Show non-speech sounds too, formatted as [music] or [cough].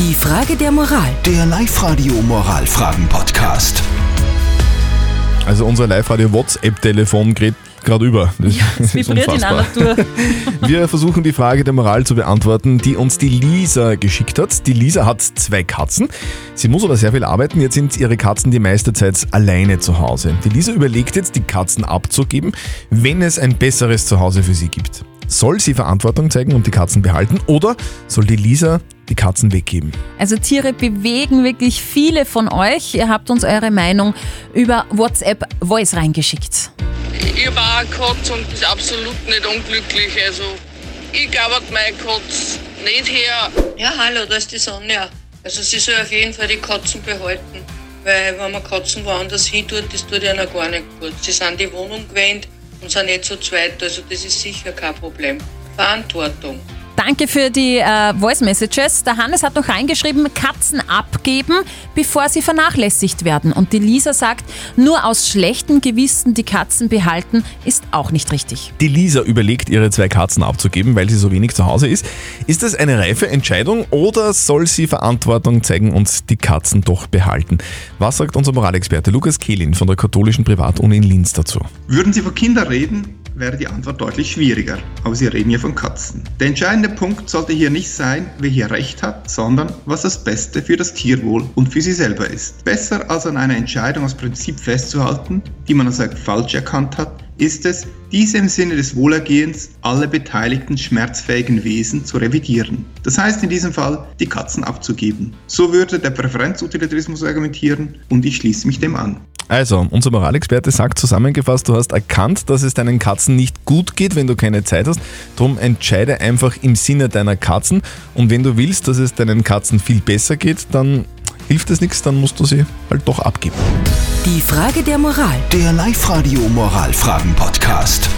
Die Frage der Moral. Der Live-Radio Moralfragen-Podcast. Also unser Live-Radio WhatsApp-Telefon geht gerade über. Das Ja, es ist vibriert in einer Tour. [laughs] Wir versuchen die Frage der Moral zu beantworten, die uns die Lisa geschickt hat. Die Lisa hat zwei Katzen. Sie muss aber sehr viel arbeiten. Jetzt sind ihre Katzen die meiste Zeit alleine zu Hause. Die Lisa überlegt jetzt, die Katzen abzugeben, wenn es ein besseres Zuhause für sie gibt. Soll sie Verantwortung zeigen und die Katzen behalten oder soll die Lisa die Katzen weggeben? Also Tiere bewegen wirklich viele von euch. Ihr habt uns eure Meinung über WhatsApp Voice reingeschickt. Ich habe auch eine Katze und ist absolut nicht unglücklich. Also, ich glaube, meine Katze nicht her. Ja, hallo, da ist die Sonja. Also, sie soll auf jeden Fall die Katzen behalten. Weil, wenn man Katzen woanders hin tut, das tut ihnen gar nicht gut. Sie sind die Wohnung gewöhnt und sind nicht so zweit. Also, das ist sicher kein Problem. Verantwortung. Danke für die äh, Voice Messages. Der Hannes hat noch reingeschrieben, Katzen abgeben, bevor sie vernachlässigt werden. Und die Lisa sagt, nur aus schlechtem Gewissen die Katzen behalten, ist auch nicht richtig. Die Lisa überlegt, ihre zwei Katzen abzugeben, weil sie so wenig zu Hause ist. Ist das eine reife Entscheidung oder soll sie Verantwortung zeigen und die Katzen doch behalten? Was sagt unser Moralexperte Lukas Kehlin von der katholischen Privatuni in Linz dazu? Würden Sie von Kindern reden, wäre die Antwort deutlich schwieriger. Aber Sie reden hier von Katzen. Der entscheidende Punkt sollte hier nicht sein, wer hier Recht hat, sondern was das Beste für das Tierwohl und für Sie selber ist. Besser als an einer Entscheidung aus Prinzip festzuhalten, die man als falsch erkannt hat, ist es, diese im Sinne des Wohlergehens aller beteiligten schmerzfähigen Wesen zu revidieren. Das heißt in diesem Fall, die Katzen abzugeben. So würde der Präferenzutilitarismus argumentieren und ich schließe mich dem an. Also, unser Moralexperte sagt zusammengefasst, du hast erkannt, dass es deinen Katzen nicht gut geht, wenn du keine Zeit hast. Drum entscheide einfach im Sinne deiner Katzen. Und wenn du willst, dass es deinen Katzen viel besser geht, dann hilft es nichts, dann musst du sie halt doch abgeben. Die Frage der Moral. Der Live-Radio Moralfragen-Podcast.